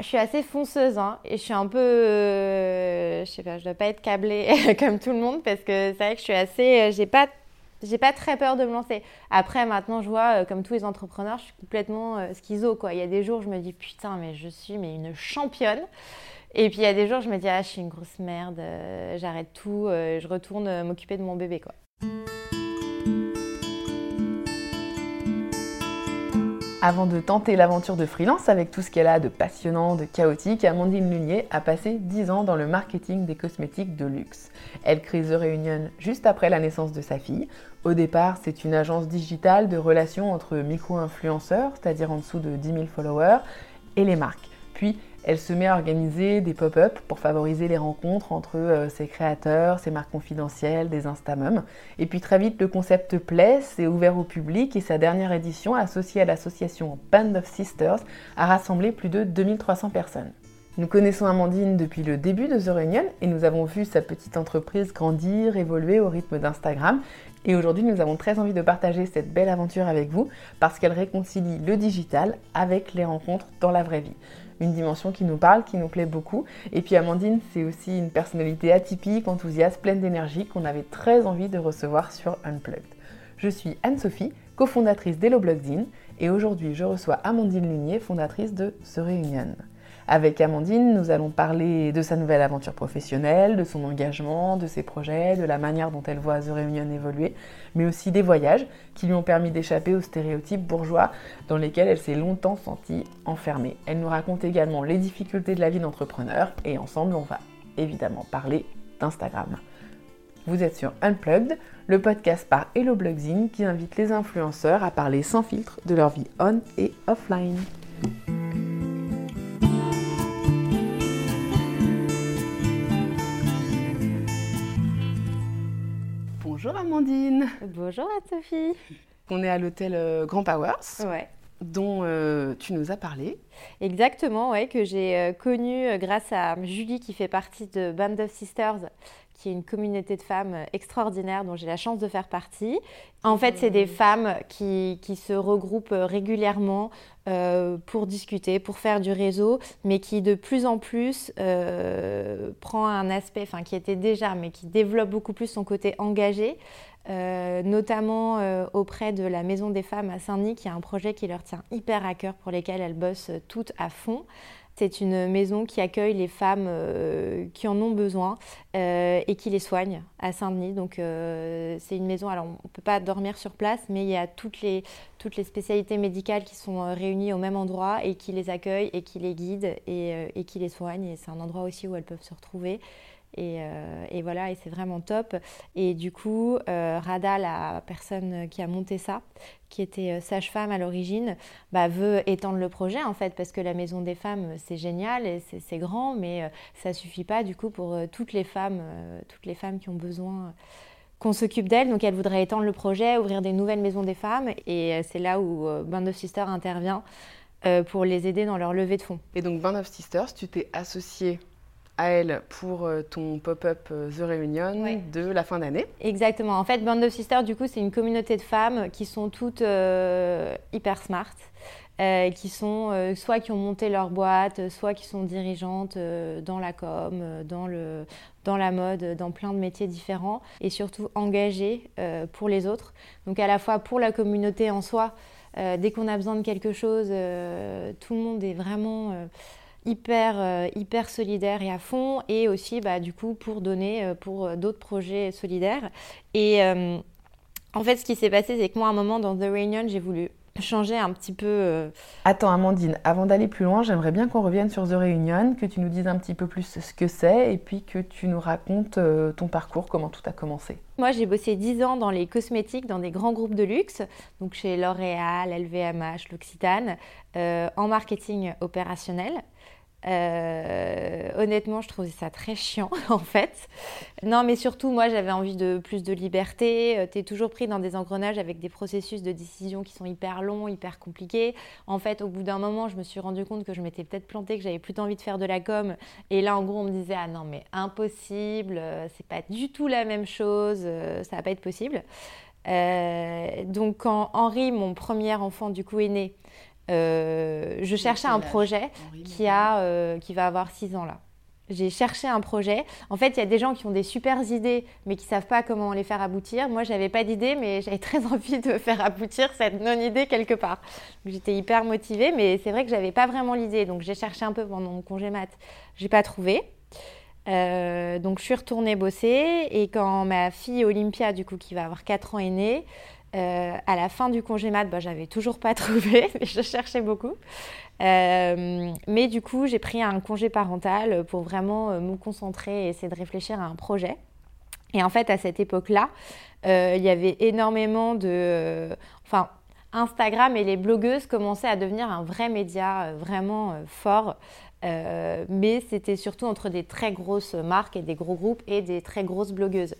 Je suis assez fonceuse hein, et je suis un peu, euh, je sais pas, je dois pas être câblée comme tout le monde parce que c'est vrai que je suis assez, euh, j'ai pas, j'ai pas très peur de me lancer. Après maintenant je vois euh, comme tous les entrepreneurs, je suis complètement schizo quoi. Il y a des jours je me dis putain mais je suis mais une championne. Et puis il y a des jours je me dis ah je suis une grosse merde, j'arrête tout, je retourne m'occuper de mon bébé quoi. Avant de tenter l'aventure de freelance avec tout ce qu'elle a de passionnant, de chaotique, Amandine Lunier a passé 10 ans dans le marketing des cosmétiques de luxe. Elle crée The Reunion juste après la naissance de sa fille. Au départ, c'est une agence digitale de relations entre micro-influenceurs, c'est-à-dire en dessous de 10 000 followers, et les marques. Puis, elle se met à organiser des pop-up pour favoriser les rencontres entre euh, ses créateurs, ses marques confidentielles, des Instamums. Et puis très vite, le concept plaît, c'est ouvert au public et sa dernière édition, associée à l'association Band of Sisters, a rassemblé plus de 2300 personnes. Nous connaissons Amandine depuis le début de The Reunion et nous avons vu sa petite entreprise grandir, évoluer au rythme d'Instagram. Et aujourd'hui, nous avons très envie de partager cette belle aventure avec vous parce qu'elle réconcilie le digital avec les rencontres dans la vraie vie une dimension qui nous parle, qui nous plaît beaucoup. Et puis Amandine, c'est aussi une personnalité atypique, enthousiaste, pleine d'énergie qu'on avait très envie de recevoir sur Unplugged. Je suis Anne-Sophie, cofondatrice d'Hello et aujourd'hui je reçois Amandine Lunier, fondatrice de The Reunion. Avec Amandine, nous allons parler de sa nouvelle aventure professionnelle, de son engagement, de ses projets, de la manière dont elle voit The Reunion évoluer, mais aussi des voyages qui lui ont permis d'échapper aux stéréotypes bourgeois dans lesquels elle s'est longtemps sentie enfermée. Elle nous raconte également les difficultés de la vie d'entrepreneur et ensemble on va évidemment parler d'Instagram. Vous êtes sur Unplugged, le podcast par Hello Blogzine qui invite les influenceurs à parler sans filtre de leur vie on et offline. Bonjour Amandine. Bonjour Sophie. On est à l'hôtel euh, Grand Powers. Dont euh, tu nous as parlé. Exactement, ouais, que j'ai euh, connu grâce à Julie qui fait partie de Band of Sisters, qui est une communauté de femmes extraordinaire dont j'ai la chance de faire partie. En fait, c'est des femmes qui, qui, se regroupent régulièrement pour discuter, pour faire du réseau, mais qui de plus en plus prend un aspect, enfin qui était déjà, mais qui développe beaucoup plus son côté engagé. Euh, notamment euh, auprès de la Maison des Femmes à Saint-Denis, qui est un projet qui leur tient hyper à cœur, pour lesquels elles bossent toutes à fond. C'est une maison qui accueille les femmes euh, qui en ont besoin et qui les soigne à Saint-Denis. Donc c'est une maison, alors on ne peut pas dormir sur place, mais il y a toutes les, toutes les spécialités médicales qui sont réunies au même endroit et qui les accueillent et qui les guident et, et qui les soignent. Et c'est un endroit aussi où elles peuvent se retrouver. Euh, et, voilà, et c'est vraiment top. Et du coup, euh, Rada, la personne qui a monté ça, qui était euh, sage-femme à l'origine, bah, veut étendre le projet en fait, parce que la maison des femmes, c'est génial et c'est grand, mais ça suffit pas du coup pour toutes les femmes, toutes les femmes qui ont besoin qu'on s'occupe d'elles. Donc elle voudrait étendre le projet, ouvrir des nouvelles maisons des femmes, et c'est là où Band of Sisters intervient pour les aider dans leur levée de fonds. Et donc Band of Sisters, tu t'es associée à elle pour euh, ton pop-up euh, The Reunion de la fin d'année. Exactement. En fait, Band of Sisters, du coup, c'est une communauté de femmes qui sont toutes euh, hyper smart. qui sont soit qui ont monté leur boîte, soit qui sont dirigeantes dans la com, dans, le, dans la mode, dans plein de métiers différents, et surtout engagées pour les autres. Donc à la fois pour la communauté en soi, dès qu'on a besoin de quelque chose, tout le monde est vraiment hyper, euh, hyper solidaire et à fond, et aussi bah, du coup pour donner euh, pour euh, d'autres projets solidaires. Et en fait, ce qui s'est passé, c'est que moi, à un moment dans The Reunion, j'ai voulu changer un petit peu. Attends, Amandine, avant d'aller plus loin, j'aimerais bien qu'on revienne sur The Reunion, que tu nous dises un petit peu plus ce que c'est et puis que tu nous racontes ton parcours, comment tout a commencé. Moi, j'ai bossé 10 ans dans les cosmétiques, dans des grands groupes de luxe, donc chez L'Oréal, LVMH, L'Occitane, en marketing opérationnel. Euh, honnêtement, je trouvais ça très chiant en fait. Non, mais surtout, moi, j'avais envie de plus de liberté. Euh, tu es toujours pris dans des engrenages avec des processus de décision qui sont hyper longs, hyper compliqués. En fait, au bout d'un moment, je me suis rendu compte que je m'étais peut-être plantée, que j'avais plus envie de faire de la com. Et là, en gros, on me disait ah non, mais impossible, euh, c'est pas du tout la même chose, ça va pas être possible. donc, quand Henri, mon premier enfant, du coup, est né, je cherchais un projet qui, a, qui va avoir 6 ans là. J'ai cherché un projet. En fait, il y a des gens qui ont des super idées, mais qui savent pas comment les faire aboutir. Moi, j'avais pas d'idée, mais j'avais très envie de faire aboutir cette non-idée quelque part. J'étais hyper motivée, mais c'est vrai que j'avais pas vraiment l'idée. Donc, j'ai cherché un peu pendant mon congé mat. J'ai pas trouvé. Euh, donc, je suis retournée bosser. Et quand ma fille Olympia, du coup, qui va avoir 4 ans, est née, euh, à la fin du congé mat, bah, j'avais toujours pas trouvé, mais je cherchais beaucoup. Euh, mais du coup, j'ai pris un congé parental pour vraiment euh, me concentrer et essayer de réfléchir à un projet. Et en fait, à cette époque-là, il y avait énormément de... enfin, Instagram et les blogueuses commençaient à devenir un vrai média vraiment fort. mais c'était surtout entre des très grosses marques et des gros groupes et des très grosses blogueuses.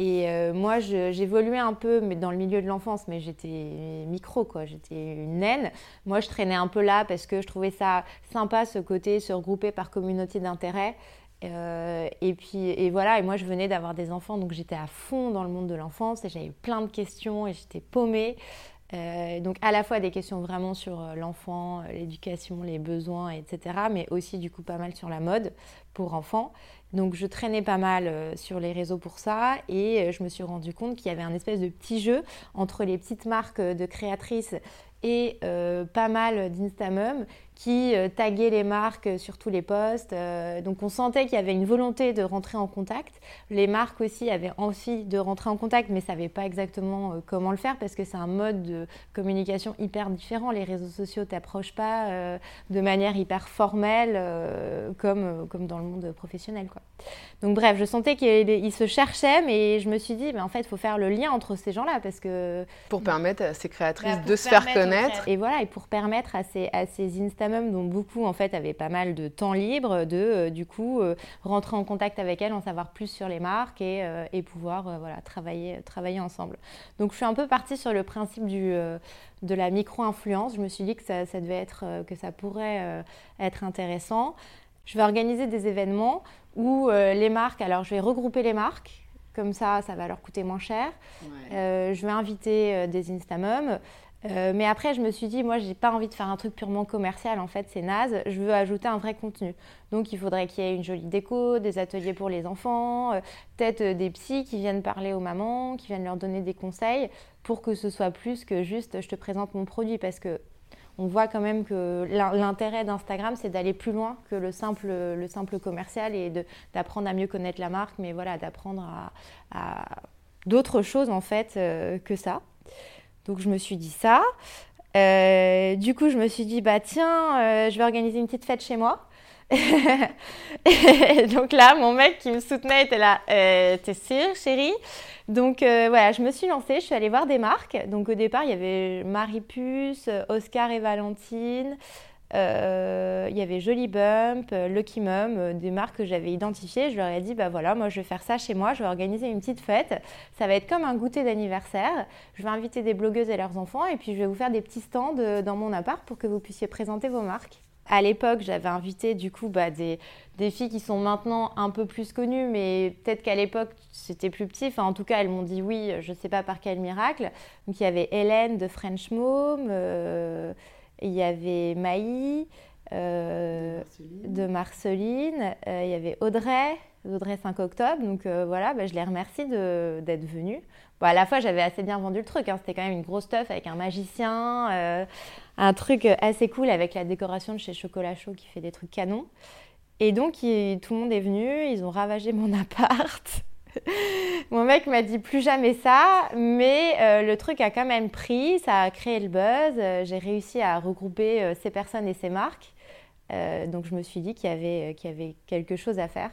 Et euh, moi, j'évoluais un peu mais dans le milieu de l'enfance, mais j'étais micro, quoi. J'étais une naine. Moi, je traînais un peu là parce que je trouvais ça sympa, ce côté se regrouper par communauté d'intérêt. Euh, et puis, et voilà, et moi, je venais d'avoir des enfants, donc j'étais à fond dans le monde de l'enfance et j'avais plein de questions et j'étais paumée. Euh, donc à la fois des questions vraiment sur l'enfant, l'éducation, les besoins, etc. Mais aussi du coup pas mal sur la mode pour enfants. Donc je traînais pas mal euh, sur les réseaux pour ça et euh, je me suis rendu compte qu'il y avait un espèce de petit jeu entre les petites marques de créatrices et euh, pas mal d'Instamum qui euh, taguait les marques sur tous les posts. Euh, donc on sentait qu'il y avait une volonté de rentrer en contact. Les marques aussi avaient envie de rentrer en contact, mais ne savaient pas exactement euh, comment le faire parce que c'est un mode de communication hyper différent. Les réseaux sociaux t'approchent pas de manière hyper formelle comme, comme dans le monde professionnel. Quoi. Donc bref, je sentais qu'ils se cherchaient, mais je me suis dit, mais en fait, il faut faire le lien entre ces gens-là parce que... Pour permettre à ces créatrices bah, de se faire connaître. Et voilà, et pour permettre à ces, à ces Dont beaucoup en fait avaient pas mal de temps libre, de euh, du coup euh, rentrer en contact avec elles, en savoir plus sur les marques et, euh, et pouvoir voilà, travailler, travailler ensemble. Donc je suis un peu partie sur le principe du, de la micro-influence. Je me suis dit que ça, ça devait être, que ça pourrait être intéressant. Je vais organiser des événements où les marques, alors je vais regrouper les marques, comme ça, ça va leur coûter moins cher. je vais inviter des Instamums. Euh, mais après, je me suis dit, moi, j'ai pas envie de faire un truc purement commercial. En fait, c'est naze. Je veux ajouter un vrai contenu. Donc, il faudrait qu'il y ait une jolie déco, des ateliers pour les enfants, euh, peut-être euh, des psys qui viennent parler aux mamans, qui viennent leur donner des conseils, pour que ce soit plus que juste je te présente mon produit. Parce que on voit quand même que l'intérêt d'Instagram, c'est d'aller plus loin que le simple, le simple commercial et d'apprendre à mieux connaître la marque, mais voilà, d'apprendre à, à d'autres choses en fait que ça. Donc je me suis dit ça. Euh, du coup, je me suis dit, bah tiens, euh, je vais organiser une petite fête chez moi. donc là, mon mec qui me soutenait était là, euh, t'es sûre, chérie? Donc voilà, je me suis lancée, je suis allée voir des marques. Donc au départ, il y avait Marie Puce, Oscar et Valentine, euh, il y avait Jolly Bump, euh, Lucky Mum, euh, des marques que j'avais identifiées. Je leur ai dit, bah voilà, moi je vais faire ça chez moi, je vais organiser une petite fête. Ça va être comme un goûter d'anniversaire. Je vais inviter des blogueuses et leurs enfants et puis je vais vous faire des petits stands dans mon appart pour que vous puissiez présenter vos marques. À l'époque, j'avais invité du coup bah, des, des, filles qui sont maintenant un peu plus connues, mais peut-être qu'à l'époque c'était plus petit. Enfin, en tout cas, elles m'ont dit oui, je ne sais pas par quel miracle. Donc il y avait Hélène de French Mom. Il y avait Maï, euh, de Marceline, euh, il y avait Audrey, Audrey 5 octobre. Donc euh, voilà, bah, je les remercie d'être venus. Bon, à la fois, j'avais assez bien vendu le truc. Hein. C'était quand même une grosse stuff avec un magicien, un truc assez cool avec la décoration de chez Chocolat Chaud qui fait des trucs canons. Et donc, tout le monde est venu, ils ont ravagé mon appart. Mon mec m'a dit plus jamais ça, mais euh, le truc a quand même pris, ça a créé le buzz. Euh, j'ai réussi à regrouper euh, ces personnes et ces marques. donc je me suis dit qu'il y, avait, qu'il y avait quelque chose à faire.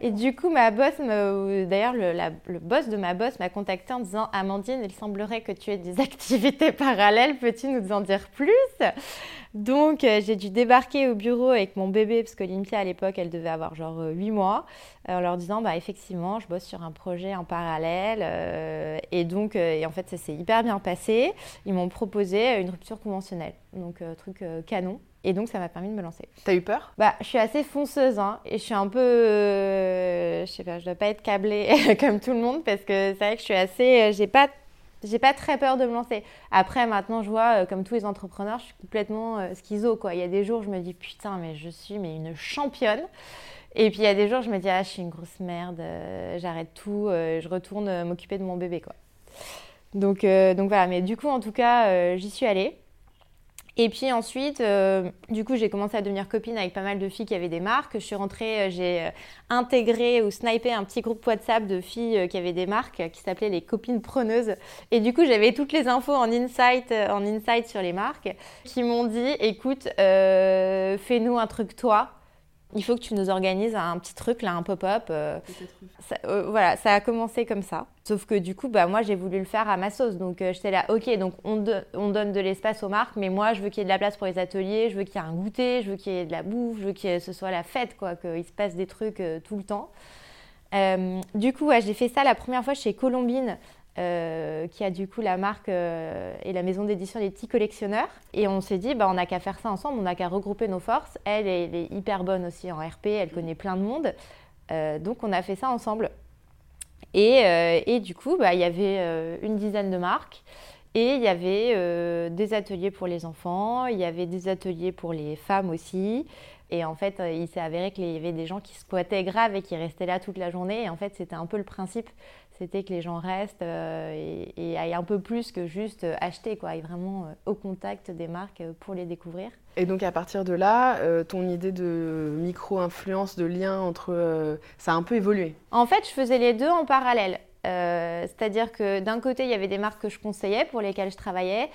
Et du coup, ma boss, d'ailleurs, le, le, boss de ma boss m'a contacté en disant Amandine, il semblerait que tu aies des activités parallèles, peux-tu nous en dire plus? Donc, euh, j'ai dû débarquer au bureau avec mon bébé, parce qu'Olympia, à l'époque, elle devait avoir genre 8 euh, mois, en leur disant, bah, effectivement, je bosse sur un projet en parallèle. Euh, et donc, et en fait, ça s'est hyper bien passé. Ils m'ont proposé une rupture conventionnelle. Donc, truc canon. Et donc, ça m'a permis de me lancer. T'as eu peur? Bah, je suis assez fonceuse, hein, et je suis un peu, je sais pas, je dois pas être câblée comme tout le monde parce que c'est vrai que je suis assez, j'ai pas J'ai pas très peur de me lancer. Après, maintenant, je vois, comme tous les entrepreneurs, je suis complètement schizo, quoi. Il y a des jours, je me dis, putain, mais je suis mais une championne. Et puis il y a des jours, je me dis, ah, je suis une grosse merde, euh, j'arrête tout, euh, je retourne euh, m'occuper de mon bébé, quoi. Donc, donc voilà, mais du coup, en tout cas, j'y suis allée. Et puis ensuite, du coup, j'ai commencé à devenir copine avec pas mal de filles qui avaient des marques. Je suis rentrée, j'ai intégré ou snipé un petit groupe WhatsApp de filles qui avaient des marques qui s'appelait les copines preneuses. Et du coup, j'avais toutes les infos en insight, en insight sur les marques qui m'ont dit, écoute, fais-nous un truc toi il faut que tu nous organises un petit truc, là, un pop-up. Euh, euh, voilà, ça a commencé comme ça. Sauf que du coup, bah, moi, j'ai voulu le faire à ma sauce. Donc, euh, j'étais là, ok, donc on, on donne de l'espace aux marques, mais moi, je veux qu'il y ait de la place pour les ateliers, je veux qu'il y ait un goûter, je veux qu'il y ait de la bouffe, je veux que ce soit la fête, quoi, qu'il se passe des trucs tout le temps. du coup, j'ai fait ça la première fois chez Colombine. Euh, qui a du coup la marque euh, et la maison d'édition des petits collectionneurs. Et on s'est dit, bah, on n'a qu'à faire ça ensemble, on n'a qu'à regrouper nos forces. Elle, elle, est hyper bonne aussi en RP, elle connaît plein de monde. Euh, donc on a fait ça ensemble. Et, et du coup, bah, il y avait une dizaine de marques. Et il y avait des ateliers pour les enfants, il y avait des ateliers pour les femmes aussi. Et en fait, il s'est avéré qu'il y avait des gens qui squattaient grave et qui restaient là toute la journée. Et en fait, c'était un peu le principe c'était que les gens restent euh, et, aillent un peu plus que juste euh, acheter, quoi, aillent vraiment euh, au contact des marques pour les découvrir. Et donc à partir de là, ton idée de micro-influence, de lien entre... ça a un peu évolué? En fait, je faisais les deux en parallèle. C'est-à-dire que d'un côté, il y avait des marques que je conseillais, pour lesquelles je travaillais,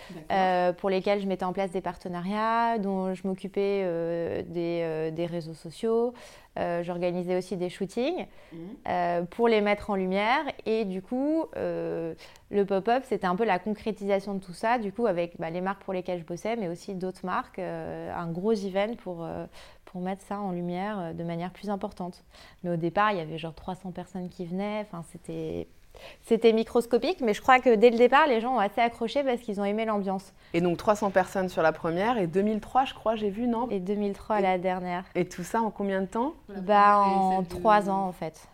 pour lesquelles je mettais en place des partenariats, dont je m'occupais des, des, réseaux sociaux, euh, j'organisais aussi des shootings mhm. euh, pour les mettre en lumière. Et du coup, euh, le pop-up, c'était un peu la concrétisation de tout ça, du coup, avec bah, les marques pour lesquelles je bossais, mais aussi d'autres marques, un gros event pour, pour mettre ça en lumière de manière plus importante. Mais au départ, il y avait genre 300 personnes qui venaient. Enfin, c'était c'était microscopique, mais je crois que dès le départ, les gens ont assez accroché parce qu'ils ont aimé l'ambiance. Et donc 300 personnes sur la première et 2003, je crois, j'ai vu, non? Et 2003 la dernière. Et tout ça en combien de temps? Bah en trois ans en fait.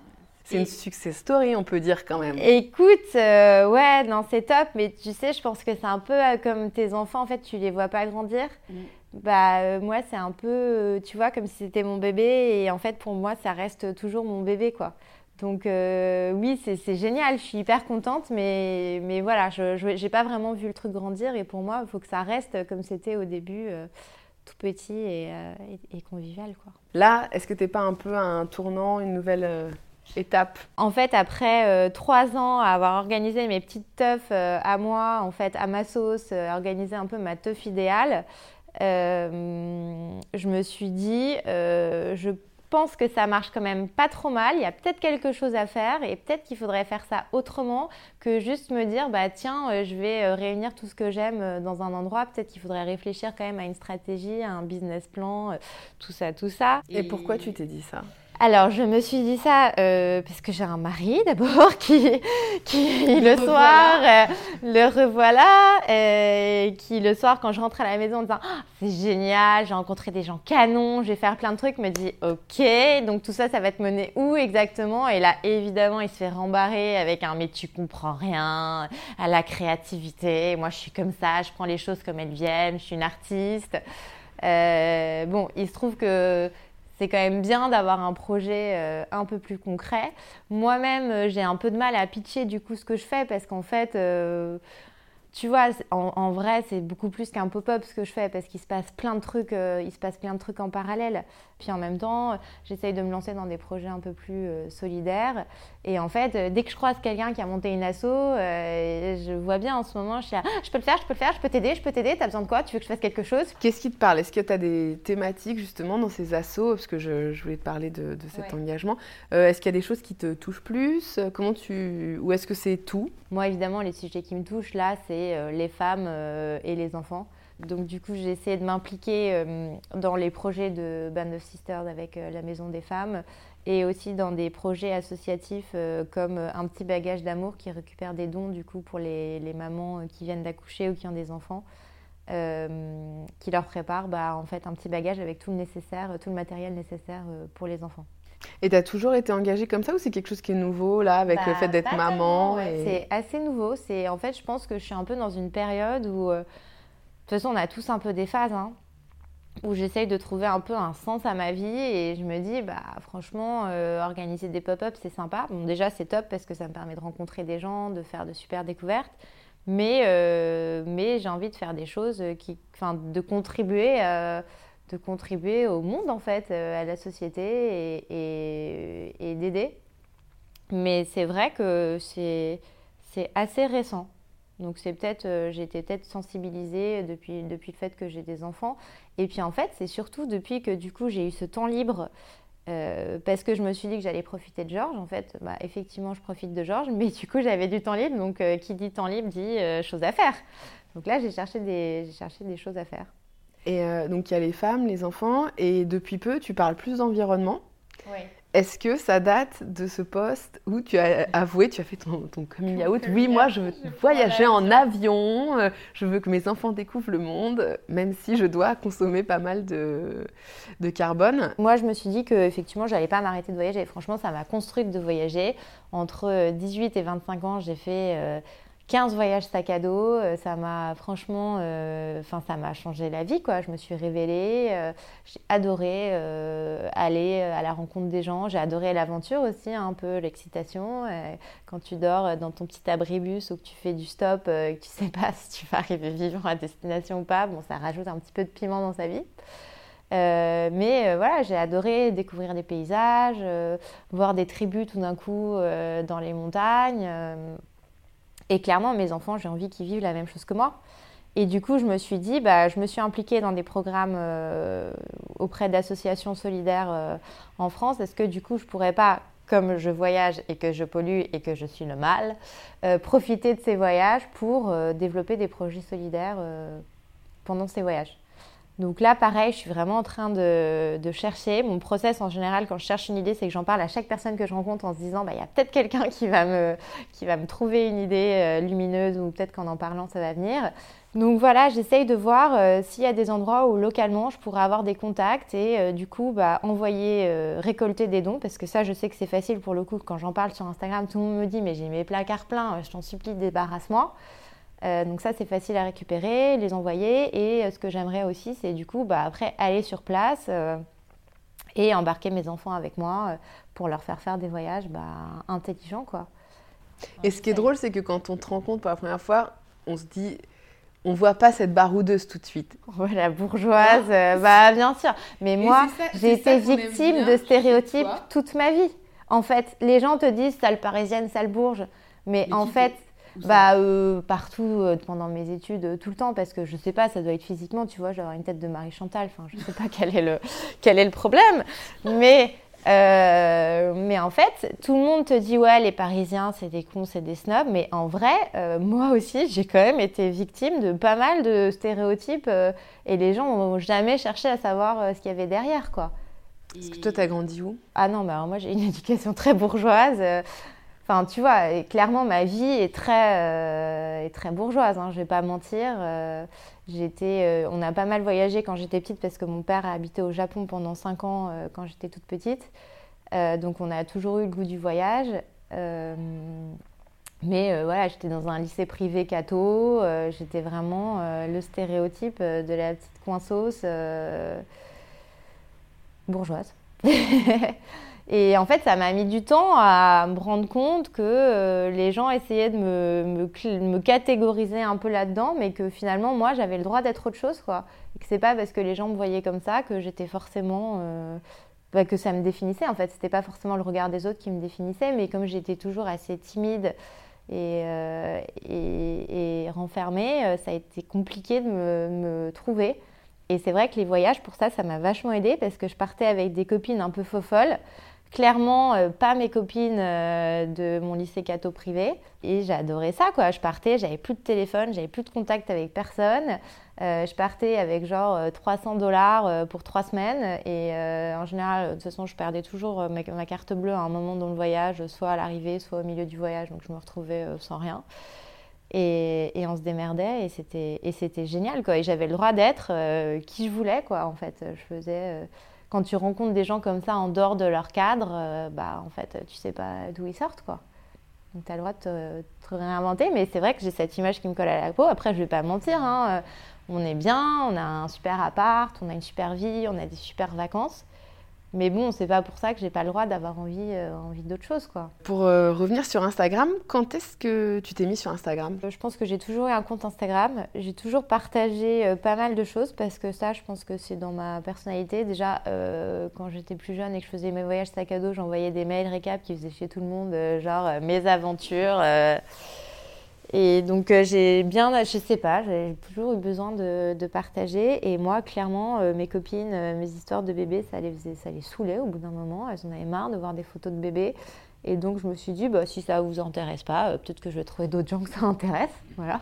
C'est une success story, on peut dire quand même. Écoute, euh, ouais, non, c'est top, mais tu sais, je pense que c'est un peu euh, comme tes enfants, en fait, tu les vois pas grandir. Mm. Bah, euh, moi, c'est un peu, tu vois, comme si c'était mon bébé, et en fait, pour moi, ça reste toujours mon bébé, quoi. Donc euh, oui, c'est génial, je suis hyper contente, mais, mais voilà, je n'ai pas vraiment vu le truc grandir et pour moi, il faut que ça reste comme c'était au début, euh, tout petit euh, et, convivial. Quoi. Là, est-ce que tu n'es pas un peu un tournant, une nouvelle étape? En fait, après trois ans à avoir organisé mes petites teufs à moi, en fait, à ma sauce, organisé un peu ma teuf idéale, je me suis dit, je pense que ça marche quand même pas trop mal. Il y a peut-être quelque chose à faire et peut-être qu'il faudrait faire ça autrement que juste me dire bah tiens, euh, je vais euh, réunir tout ce que j'aime euh, dans un endroit. Peut-être qu'il faudrait réfléchir quand même à une stratégie, à un business plan, tout ça, tout ça. et pourquoi tu t'es dit ça? Alors, je me suis dit ça euh, parce que j'ai un mari d'abord qui, qui le, soir, euh, le revoilà, euh, qui le soir, quand je rentre à la maison en disant ah, c'est génial, j'ai rencontré des gens canons, je vais faire plein de trucs, me dit ok, donc tout ça, ça va te mener où exactement? Et là, évidemment, il se fait rembarrer avec un mais tu comprends rien à la créativité. Moi, je suis comme ça, je prends les choses comme elles viennent, je suis une artiste. bon, il se trouve que c'est quand même bien d'avoir un projet euh, un peu plus concret. Moi-même, euh, j'ai un peu de mal à pitcher du coup ce que je fais parce qu'en fait, euh, tu vois, en, vrai, c'est beaucoup plus qu'un pop-up ce que je fais parce qu'il se passe plein de trucs, il se passe plein de trucs en parallèle. Puis en même temps, j'essaye de me lancer dans des projets un peu plus solidaires. Et en fait, dès que je croise quelqu'un qui a monté une asso, je vois bien en ce moment, je suis là, ah, je peux le faire, je peux le faire, je peux t'aider, je peux t'aider, t'as besoin de quoi Tu veux que je fasse quelque chose? Qu'est-ce qui te parle? Est-ce que tu as des thématiques justement dans ces assos? Parce que je, voulais te parler de, cet engagement. Est-ce qu'il y a des choses qui te touchent plus? Comment tu... Ou est-ce que c'est tout? Moi, évidemment, les sujets qui me touchent là, c'est euh, les femmes euh, et les enfants. Donc du coup, j'ai essayé de m'impliquer euh, dans les projets de Band of Sisters avec la Maison des Femmes et aussi dans des projets associatifs comme Un petit bagage d'amour qui récupère des dons du coup pour les, mamans qui viennent d'accoucher ou qui ont des enfants. qui leur prépare bah, en fait un petit bagage avec tout le nécessaire, tout le matériel nécessaire pour les enfants. Et tu as toujours été engagée comme ça ou c'est quelque chose qui est nouveau là avec le Bah, fait d'être maman tellement, ouais. et... C'est assez nouveau. C'est en fait, je pense que je suis un peu dans une période où, euh, de toute façon, on a tous un peu des phases, hein, où j'essaye de trouver un peu un sens à ma vie et je me dis, bah franchement, euh, organiser des pop-up, c'est sympa. Bon, déjà, c'est top parce que ça me permet de rencontrer des gens, de faire de super découvertes. Mais, euh, mais j'ai envie de faire des choses qui, enfin, de contribuer, de contribuer au monde en fait, euh, à la société et, et- d'aider. Mais c'est vrai que c'est assez récent. Donc c'est peut-être, euh, été peut-être sensibilisée depuis, depuis le fait que j'ai des enfants. Et puis en fait, c'est surtout depuis que du coup j'ai eu ce temps libre, euh, parce que je me suis dit que j'allais profiter de Georges. En fait, bah, effectivement, je profite de Georges, mais du coup j'avais du temps libre. Donc euh, qui dit temps libre dit choses à faire. Donc là, j'ai cherché cherché des choses à faire. Et euh, donc il y a les femmes, les enfants, et depuis peu tu parles plus d'environnement. Oui. Est-ce que ça date de ce poste où tu as avoué, tu as fait ton, ton coming out? Oui, moi je veux voyager en avion, euh, je veux que mes enfants découvrent le monde, euh, même si je dois consommer pas mal de, de carbone. Moi, je me suis dit que effectivement, j'allais pas m'arrêter de voyager. Franchement, ça m'a construite de voyager. Entre euh, 18 et 25 ans, j'ai fait euh, 15 voyages sac à dos. Euh, Ça m'a franchement, euh, enfin, ça m'a changé la vie, quoi. Je me suis révélée. euh, j'ai adoré aller à la rencontre des gens. J'ai adoré l'aventure aussi, un peu l'excitation. Quand tu dors dans ton petit abribus ou que tu fais du stop, que tu sais pas si tu vas arriver vivant à destination ou pas, bon, ça rajoute un petit peu de piment dans sa vie. Mais voilà, j'ai adoré découvrir des paysages, voir des tribus tout d'un coup dans les montagnes. Et clairement, mes enfants, j'ai envie qu'ils vivent la même chose que moi. Et du coup, je me suis dit, bah, je me suis impliquée dans des programmes euh, auprès d'associations solidaires euh, en France. Est-ce que du coup, je pourrais pas, comme je voyage et que je pollue et que je suis le mal, euh, profiter de ces voyages pour développer des projets solidaires pendant ces voyages? Donc là, pareil, je suis vraiment en train de, chercher. Mon process, en général, quand je cherche une idée, c'est que j'en parle à chaque personne que je rencontre en se disant, bah, il y a peut-être quelqu'un qui, va me- trouver une idée euh, lumineuse ou peut-être qu'en en parlant, ça va venir. Donc voilà, j'essaye de voir euh, s'il y a des endroits où localement, je pourrais avoir des contacts et euh, du coup, bah, envoyer, récolter des dons. Parce que ça, je sais que c'est facile pour le coup. Quand j'en parle sur Instagram, tout le monde me dit, mais j'ai mes placards pleins, je t'en supplie, débarrasse-moi. Euh, donc ça, c'est facile à récupérer, les envoyer. Et euh, ce que j'aimerais aussi, c'est du coup, bah, après, aller sur place euh, et embarquer mes enfants avec moi pour leur faire faire des voyages bah, intelligents, quoi. Et ce qui est drôle, c'est que quand on te rencontre pour la première fois, on se dit, on voit pas cette baroudeuse tout de suite. Voilà, bourgeoise, euh, bah bien sûr. Mais moi, j'ai été victime bien de stéréotypes toute ma vie. En fait, les gens te disent sale parisienne, sale bourge. Mais, Mais en fait, bah euh, partout euh, pendant mes études, euh, tout le temps, parce que je sais pas, ça doit être physiquement, tu vois, avoir une tête de Marie Chantal. Enfin, je sais pas quel est le quel est le problème. Mais euh, mais en fait, tout le monde te dit ouais, les Parisiens, c'est des cons, c'est des snobs. Mais en vrai, euh, moi aussi, j'ai quand même été victime de pas mal de stéréotypes euh, et les gens n'ont jamais cherché à savoir euh, ce qu'il y avait derrière, quoi. Parce que toi, t'as grandi où? Ah non, bah alors moi j'ai une éducation très bourgeoise. Enfin, tu vois, clairement ma vie est très, euh, est très bourgeoise. Hein, je vais pas mentir. euh, euh, on a pas mal voyagé quand j'étais petite parce que mon père a habité au Japon pendant 5 ans quand j'étais toute petite. Donc on a toujours eu le goût du voyage. Mais voilà, j'étais dans un lycée privé catho. j'étais vraiment le stéréotype de la petite euh, bourgeoise. Et en fait, ça m'a mis du temps à me rendre compte que euh, les gens essayaient de me, catégoriser un peu là-dedans, mais que finalement, moi, j'avais le droit d'être autre chose, quoi. Et que c'est pas parce que les gens me voyaient comme ça que j'étais forcément. euh, bah, que ça me définissait. En fait, c'était pas forcément le regard des autres qui me définissait, mais comme j'étais toujours assez timide et, euh, renfermée, ça a été compliqué de me, me trouver. Et c'est vrai que les voyages, pour ça, ça m'a vachement aidé parce que je partais avec des copines un peu faux-folles. Clairement, euh, pas mes copines euh, de mon lycée catho privé. Et j'adorais ça, quoi. Je partais, j'avais plus de téléphone, j'avais plus de contact avec personne. Euh, je partais avec genre euh, 300 dollars pour trois semaines. Et en général, de toute façon, je perdais toujours ma, carte bleue à un moment dans le voyage, soit à l'arrivée, soit au milieu du voyage. Donc je me retrouvais sans rien. Et, on se démerdait et c'était et c'était génial quoi. Et j'avais le droit d'être qui je voulais quoi. En fait, je faisais quand tu rencontres des gens comme ça en dehors de leur cadre, bah en fait, tu sais pas d'où ils sortent, quoi. Donc tu as le droit de te, réinventer, mais c'est vrai que j'ai cette image qui me colle à la peau. Après, je vais pas mentir, hein, on est bien, on a un super appart, on a une super vie, on a des super vacances. Mais bon, c'est pas pour ça que j'ai pas le droit d'avoir envie, euh, envie d'autre chose, quoi. Pour euh, revenir sur Instagram, quand est-ce que tu t'es mis sur Instagram? Je pense que j'ai toujours eu un compte Instagram. J'ai toujours partagé euh, pas mal de choses parce que ça, je pense que c'est dans ma personnalité. Déjà, quand j'étais plus jeune et que je faisais mes voyages sac à dos, j'envoyais des mails récap qui faisaient chez tout le monde, genre mes aventures. Et donc euh, j'ai bien, je sais pas, j'ai toujours eu besoin de, partager. Et moi, clairement, euh, mes copines, euh, mes histoires de bébés, ça les, ça les saoulait au bout d'un moment. Elles en avaient marre de voir des photos de bébés. Et donc je me suis dit, bah, si ça vous intéresse pas, peut-être que je vais trouver d'autres gens que ça intéresse. Voilà.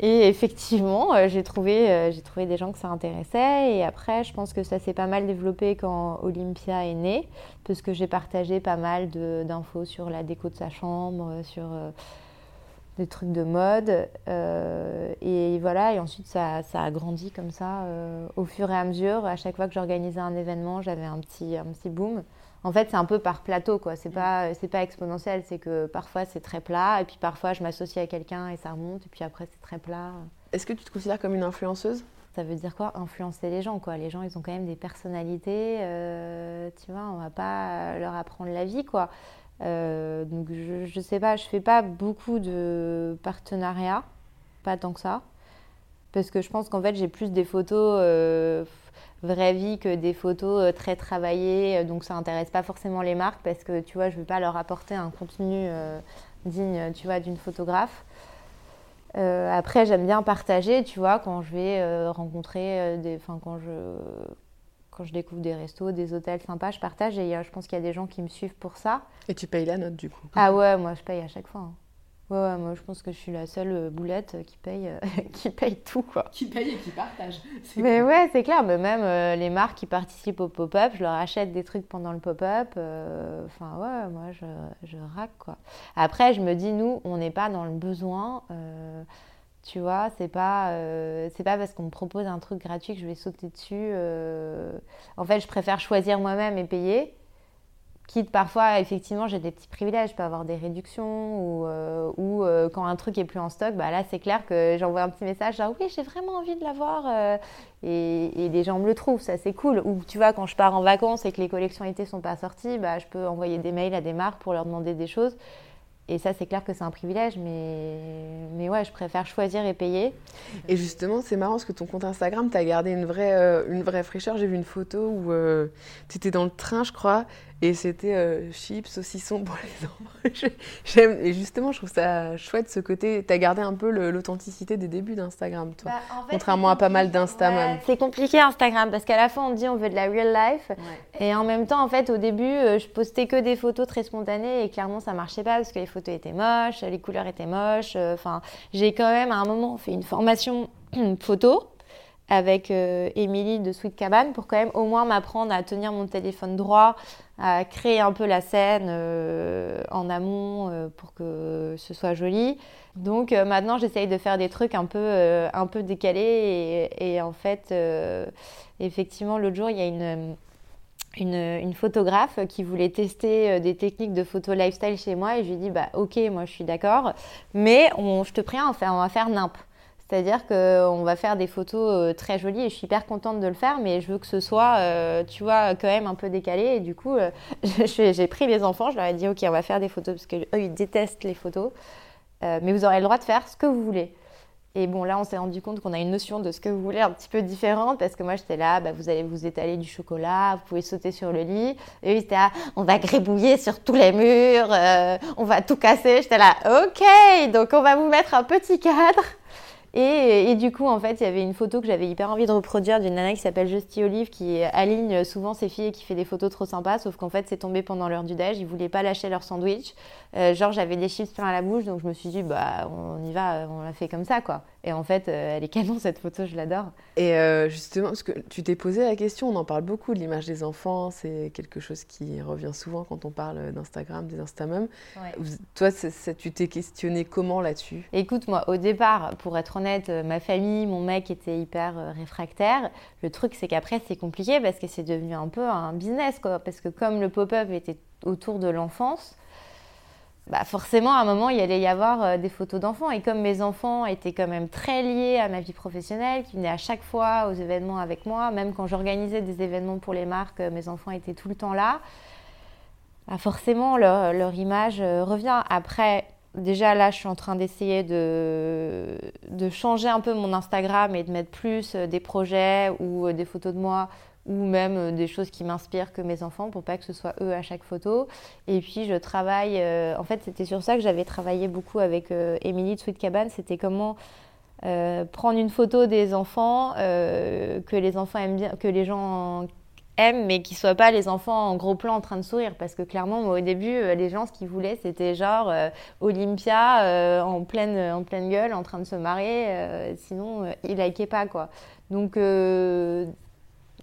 Et effectivement, j'ai trouvé, j'ai trouvé des gens que ça intéressait. Et après, je pense que ça s'est pas mal développé quand Olympia est née, parce que j'ai partagé pas mal d'infos sur la déco de sa chambre, sur des trucs de mode. Euh, et voilà, et ensuite ça, ça, a grandi comme ça euh, au fur et à mesure. À chaque fois que j'organisais un événement, j'avais un petit, un petit boom. En fait, c'est un peu par plateau, quoi. C'est pas, c'est pas exponentiel. C'est que parfois c'est très plat, et puis parfois je m'associe à quelqu'un et ça remonte, et puis après c'est très plat. Est-ce que tu te considères comme une influenceuse? Ça veut dire quoi? Influencer les gens, quoi. Les gens, ils ont quand même des personnalités. Euh, tu vois, on va pas leur apprendre la vie, quoi. Euh, donc je, ne sais pas, je fais pas beaucoup de partenariats, pas tant que ça, parce que je pense qu'en fait j'ai plus des photos euh, vraie vie que des photos euh, très travaillées, donc ça intéresse pas forcément les marques parce que tu vois je veux pas leur apporter un contenu digne, tu vois, d'une photographe. après j'aime bien partager, tu vois, quand je vais rencontrer des, enfin quand je quand je découvre des restos, des hôtels sympas, je partage et je pense qu'il y a des gens qui me suivent pour ça. Et tu payes la note du coup Ah ouais, moi je paye à chaque fois. Hein. Ouais, ouais, moi je pense que je suis la seule euh, boulette qui paye, euh, qui paye tout quoi. Qui paye et qui partage. Mais ouais, c'est clair. Mais même euh, les marques qui participent au pop-up, je leur achète des trucs pendant le pop-up. Enfin ouais, moi je, je rack quoi. Après, je me dis, nous, on n'est pas dans le besoin. Tu vois, c'est pas, euh, c'est pas parce qu'on me propose un truc gratuit que je vais sauter dessus. Euh. En fait, je préfère choisir moi-même et payer. Quitte parfois, effectivement, j'ai des petits privilèges. Je peux avoir des réductions ou, euh, ou quand un truc est plus en stock, bah là, c'est clair que j'envoie un petit message genre oui, j'ai vraiment envie de l'avoir. Et, et, les gens me le trouvent, ça c'est cool. Ou tu vois, quand je pars en vacances et que les collections été sont pas sorties, bah, je peux envoyer des mails à des marques pour leur demander des choses. Et ça, c'est clair que c'est un privilège, mais, mais ouais, je préfère choisir et payer. Et justement, c'est marrant parce que ton compte Instagram, tu as gardé une vraie, euh, une vraie fraîcheur. J'ai vu une photo où euh, tu étais dans le train, je crois, et c'était euh, chips, saucissons pour les enfants. J'aime, et justement, je trouve ça chouette ce côté. Tu as gardé un peu l'authenticité des débuts d'Instagram, toi. Bah, contrairement à pas mal d'Instagram. c'est compliqué Instagram parce qu'à la fois, on dit on veut de la real life. Et en même temps, en fait, au début, euh, je postais que des photos très spontanées et clairement, ça marchait pas parce que les photos étaient moches, les couleurs étaient moches. Euh, enfin, j'ai quand même à un moment fait une formation photo avec Émilie de Sweet Cabane pour quand même au moins m'apprendre à tenir mon téléphone droit, à créer un peu la scène euh, en amont euh, pour que ce soit joli. Donc euh, maintenant, j'essaye de faire des trucs un peu, un peu décalés. Et, en fait, effectivement, l'autre jour, il y a une, une, photographe qui voulait tester des techniques de photo lifestyle chez moi. Et je lui ai dit, bah, ok, moi je suis d'accord, mais on, je te préviens, on va faire NIMP. C'est-à-dire qu'on va faire des photos euh, très jolies et je suis hyper contente de le faire, mais je veux que ce soit, euh, tu vois, quand même un peu décalé. Et du coup, euh, j'ai pris les enfants, je leur ai dit, OK, on va faire des photos parce qu'eux, ils détestent les photos. mais vous aurez le droit de faire ce que vous voulez. Et bon, là, on s'est rendu compte qu'on a une notion de ce que vous voulez un petit peu différente parce que moi, j'étais là, bah, vous allez vous étaler du chocolat, vous pouvez sauter sur le lit. Et eux, c'était là, on va grébouiller sur tous les murs, on va tout casser. J'étais là, OK, donc on va vous mettre un petit cadre. Et, du coup, en fait, il y avait une photo que j'avais hyper envie de reproduire d'une nana qui s'appelle Justy Olive, qui aligne souvent ses filles et qui fait des photos trop sympas, sauf qu'en fait, c'est tombé pendant l'heure du déj. Ils voulaient pas lâcher leur sandwich. Euh, genre, j'avais des chips plein à la bouche, donc je me suis dit, bah, on y va, on l'a fait comme ça, quoi. Et en fait, elle est canon cette photo, je l'adore. Et justement, parce que tu t'es posé la question, on en parle beaucoup de l'image des enfants, c'est quelque chose qui revient souvent quand on parle d'Instagram, des Instamums. Toi, tu t'es questionné comment là-dessus? Écoute, moi, au départ, pour être honnête, ma famille, mon mec était hyper réfractaire. Le truc, c'est qu'après, c'est compliqué parce que c'est devenu un peu un business, quoi. Parce que comme le pop-up était autour de l'enfance, bah forcément, à un moment, il allait y avoir euh, des photos d'enfants. Et comme mes enfants étaient quand même très liés à ma vie professionnelle, qui venaient à chaque fois aux événements avec moi, même quand j'organisais des événements pour les marques, euh, mes enfants étaient tout le temps là. Bah forcément, leur, image euh, revient. Après, déjà là, je suis en train d'essayer de, de, changer un peu mon Instagram et de mettre plus des projets ou des photos de moi ou même euh, des choses qui m'inspirent que mes enfants pour pas que ce soit eux à chaque photo. Et puis je travaille, euh, en fait c'était sur ça que j'avais travaillé beaucoup avec euh, Émilie de Sweet Cabane, c'était comment prendre une photo des enfants que les enfants aiment bien, que les gens aiment, mais qui soient pas les enfants en gros plan en train de sourire. Parce que clairement, moi, au début, les gens, ce qu'ils voulaient, c'était genre Olympia en, pleine, en pleine gueule, en train de se marrer. sinon, ils likaient pas, quoi. Donc,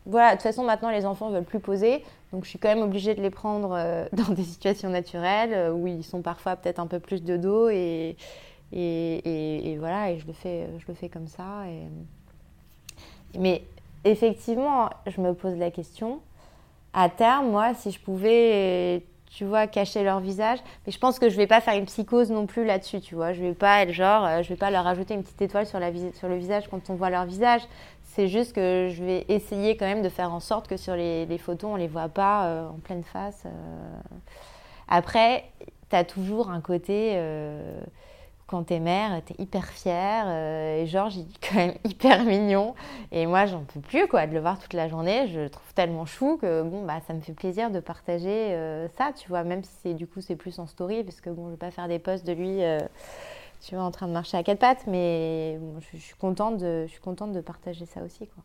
voilà, de toute façon, maintenant, les enfants ne veulent plus poser. Donc, je suis quand même obligée de les prendre euh, dans des situations naturelles euh, où ils sont parfois peut-être un peu plus de dos. Et, et, voilà, et je le fais, je le fais comme ça. Mais effectivement, je me pose la question. À terme, moi, si je pouvais tu vois, cacher leur visage. Mais je pense que je vais pas faire une psychose non plus là-dessus, tu vois. Je vais pas être genre, euh, je vais pas leur ajouter une petite étoile sur le visage quand on voit leur visage. C'est juste que je vais essayer quand même de faire en sorte que sur les, photos, on les voit pas euh, en pleine face. Euh. Après, tu as toujours un côté quand t'es mère, t'es hyper fière. Euh, et Georges, il est quand même hyper mignon. Et moi, j'en peux plus, quoi, de le voir toute la journée. Je le trouve tellement chou que, bon, bah, ça me fait plaisir de partager euh, ça, tu vois. Même si du coup, c'est plus en story, parce que, bon, je vais pas faire des posts de lui, euh, tu vois, en train de marcher à quatre pattes. Mais je, suis contente de, je suis contente de partager ça aussi, quoi.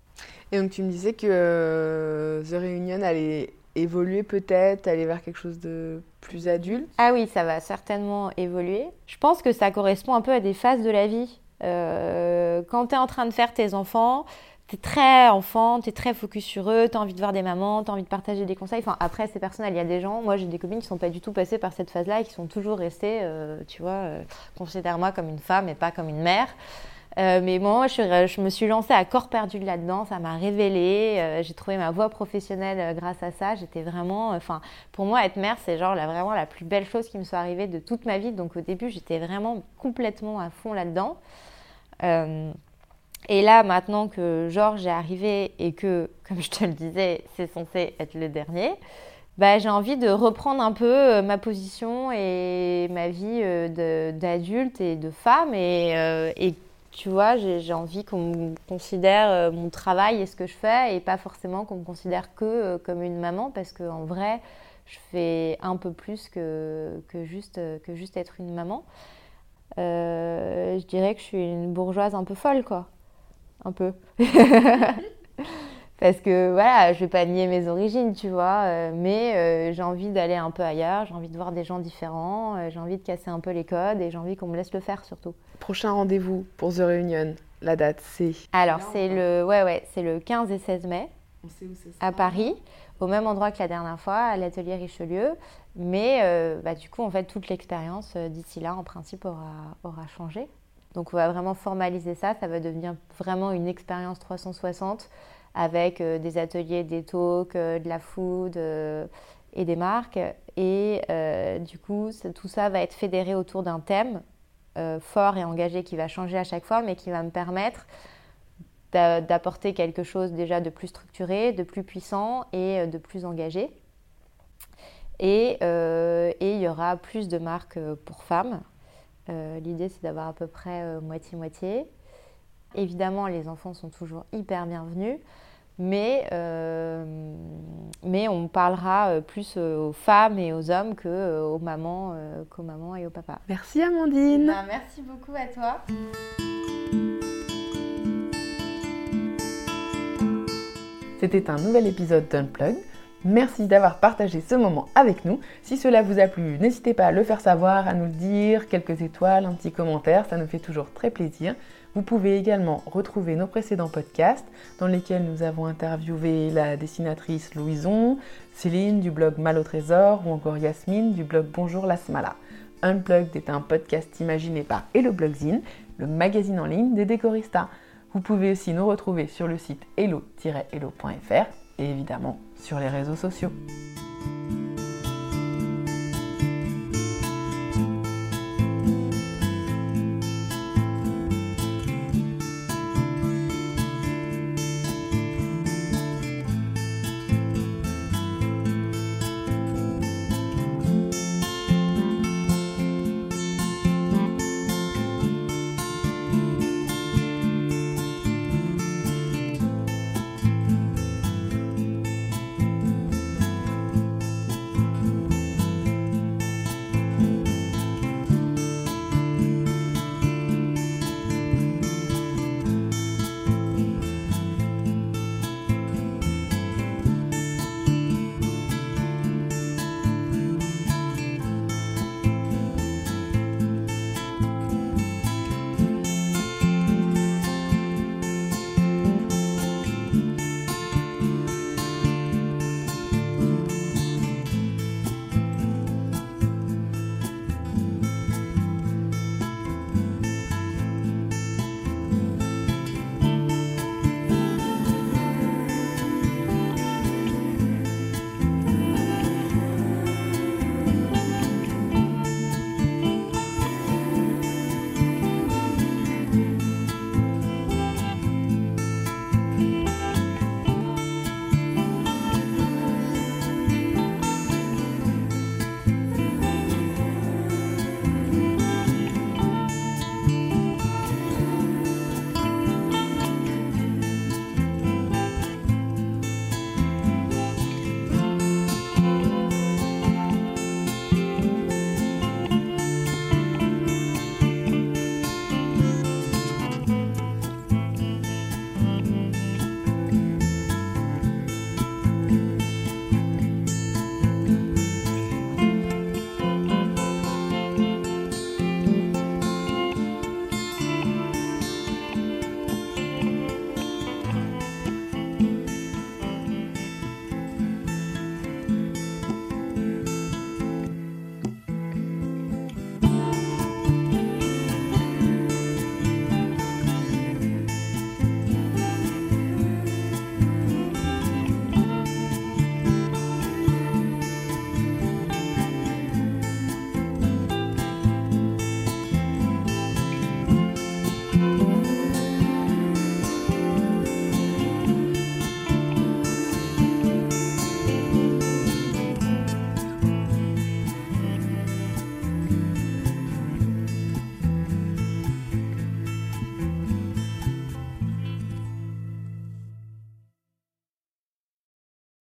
Et donc, tu me disais que The Reunion allait évoluer peut-être, aller vers quelque chose de plus adulte Ah oui, ça va certainement évoluer. Je pense que ça correspond un peu à des phases de la vie. Euh, quand tu es en train de faire tes enfants, tu es très enfant, tu es très focus sur eux, tu as envie de voir des mamans, tu as envie de partager des conseils. Enfin, après, c'est personnel. Il y a des gens, moi j'ai des copines qui sont pas du tout passées par cette phase-là et qui sont toujours restées, euh, tu vois, euh, considère-moi comme une femme et pas comme une mère. Euh, mais moi, je, me suis lancée à corps perdu là-dedans. Ça m'a révélée. J'ai trouvé ma voie professionnelle grâce à ça. J'étais vraiment. Enfin, pour moi, être mère, c'est genre vraiment la plus belle chose qui me soit arrivée de toute ma vie. Donc, au début, j'étais vraiment complètement à fond là-dedans. Et là, maintenant que Georges est arrivé et que, comme je te le disais, c'est censé être le dernier, bah, j'ai envie de reprendre un peu ma position et ma vie d'adulte et de femme et, et tu vois, j'ai envie qu'on considère euh, mon travail et ce que je fais et pas forcément qu'on me considère que euh, comme une maman parce qu'en vrai, je fais un peu plus que, que, juste, que juste être une maman. Euh, je dirais que je suis une bourgeoise un peu folle, quoi. Un peu. Parce que voilà, je vais pas nier mes origines, tu vois, euh, mais euh, j'ai envie d'aller un peu ailleurs, j'ai envie de voir des gens différents, euh, j'ai envie de casser un peu les codes et j'ai envie qu'on me laisse le faire surtout. Prochain rendez-vous pour The Reunion, la date c'est Alors c'est le ouais ouais, c'est le 15 et 16 mai. On sait où À Paris, au même endroit que la dernière fois, à l'atelier Richelieu, mais bah, du coup en fait toute l'expérience d'ici là en principe aura aura changé. Donc on va vraiment formaliser ça, ça va devenir vraiment une expérience 360 avec euh, des ateliers, des talks, euh, de la food euh, et des marques. Et du coup, tout ça va être fédéré autour d'un thème fort et engagé qui va changer à chaque fois, mais qui va me permettre d'apporter quelque chose déjà de plus structuré, de plus puissant et de plus engagé. Et, et il y aura plus de marques pour femmes. L'idée, c'est d'avoir à peu près moitié-moitié. Évidemment, les enfants sont toujours hyper bienvenus. Mais, euh, mais on parlera euh, plus euh, aux femmes et aux hommes qu'aux mamans, qu'aux mamans et aux papas. Merci Amandine. Ben, merci beaucoup à toi. C'était un nouvel épisode d'Unplug. Merci d'avoir partagé ce moment avec nous. Si cela vous a plu, n'hésitez pas à le faire savoir, à nous le dire, quelques étoiles, un petit commentaire, ça nous fait toujours très plaisir. Vous pouvez également retrouver nos précédents podcasts dans lesquels nous avons interviewé la dessinatrice Louison, Céline du blog Mal au Trésor ou encore Yasmine du blog Bonjour la Smala. Unplugged est un podcast imaginé par Hello Blogzine, le magazine en ligne des décoristas. Vous pouvez aussi nous retrouver sur le site hello-hello.fr et évidemment sur les réseaux sociaux.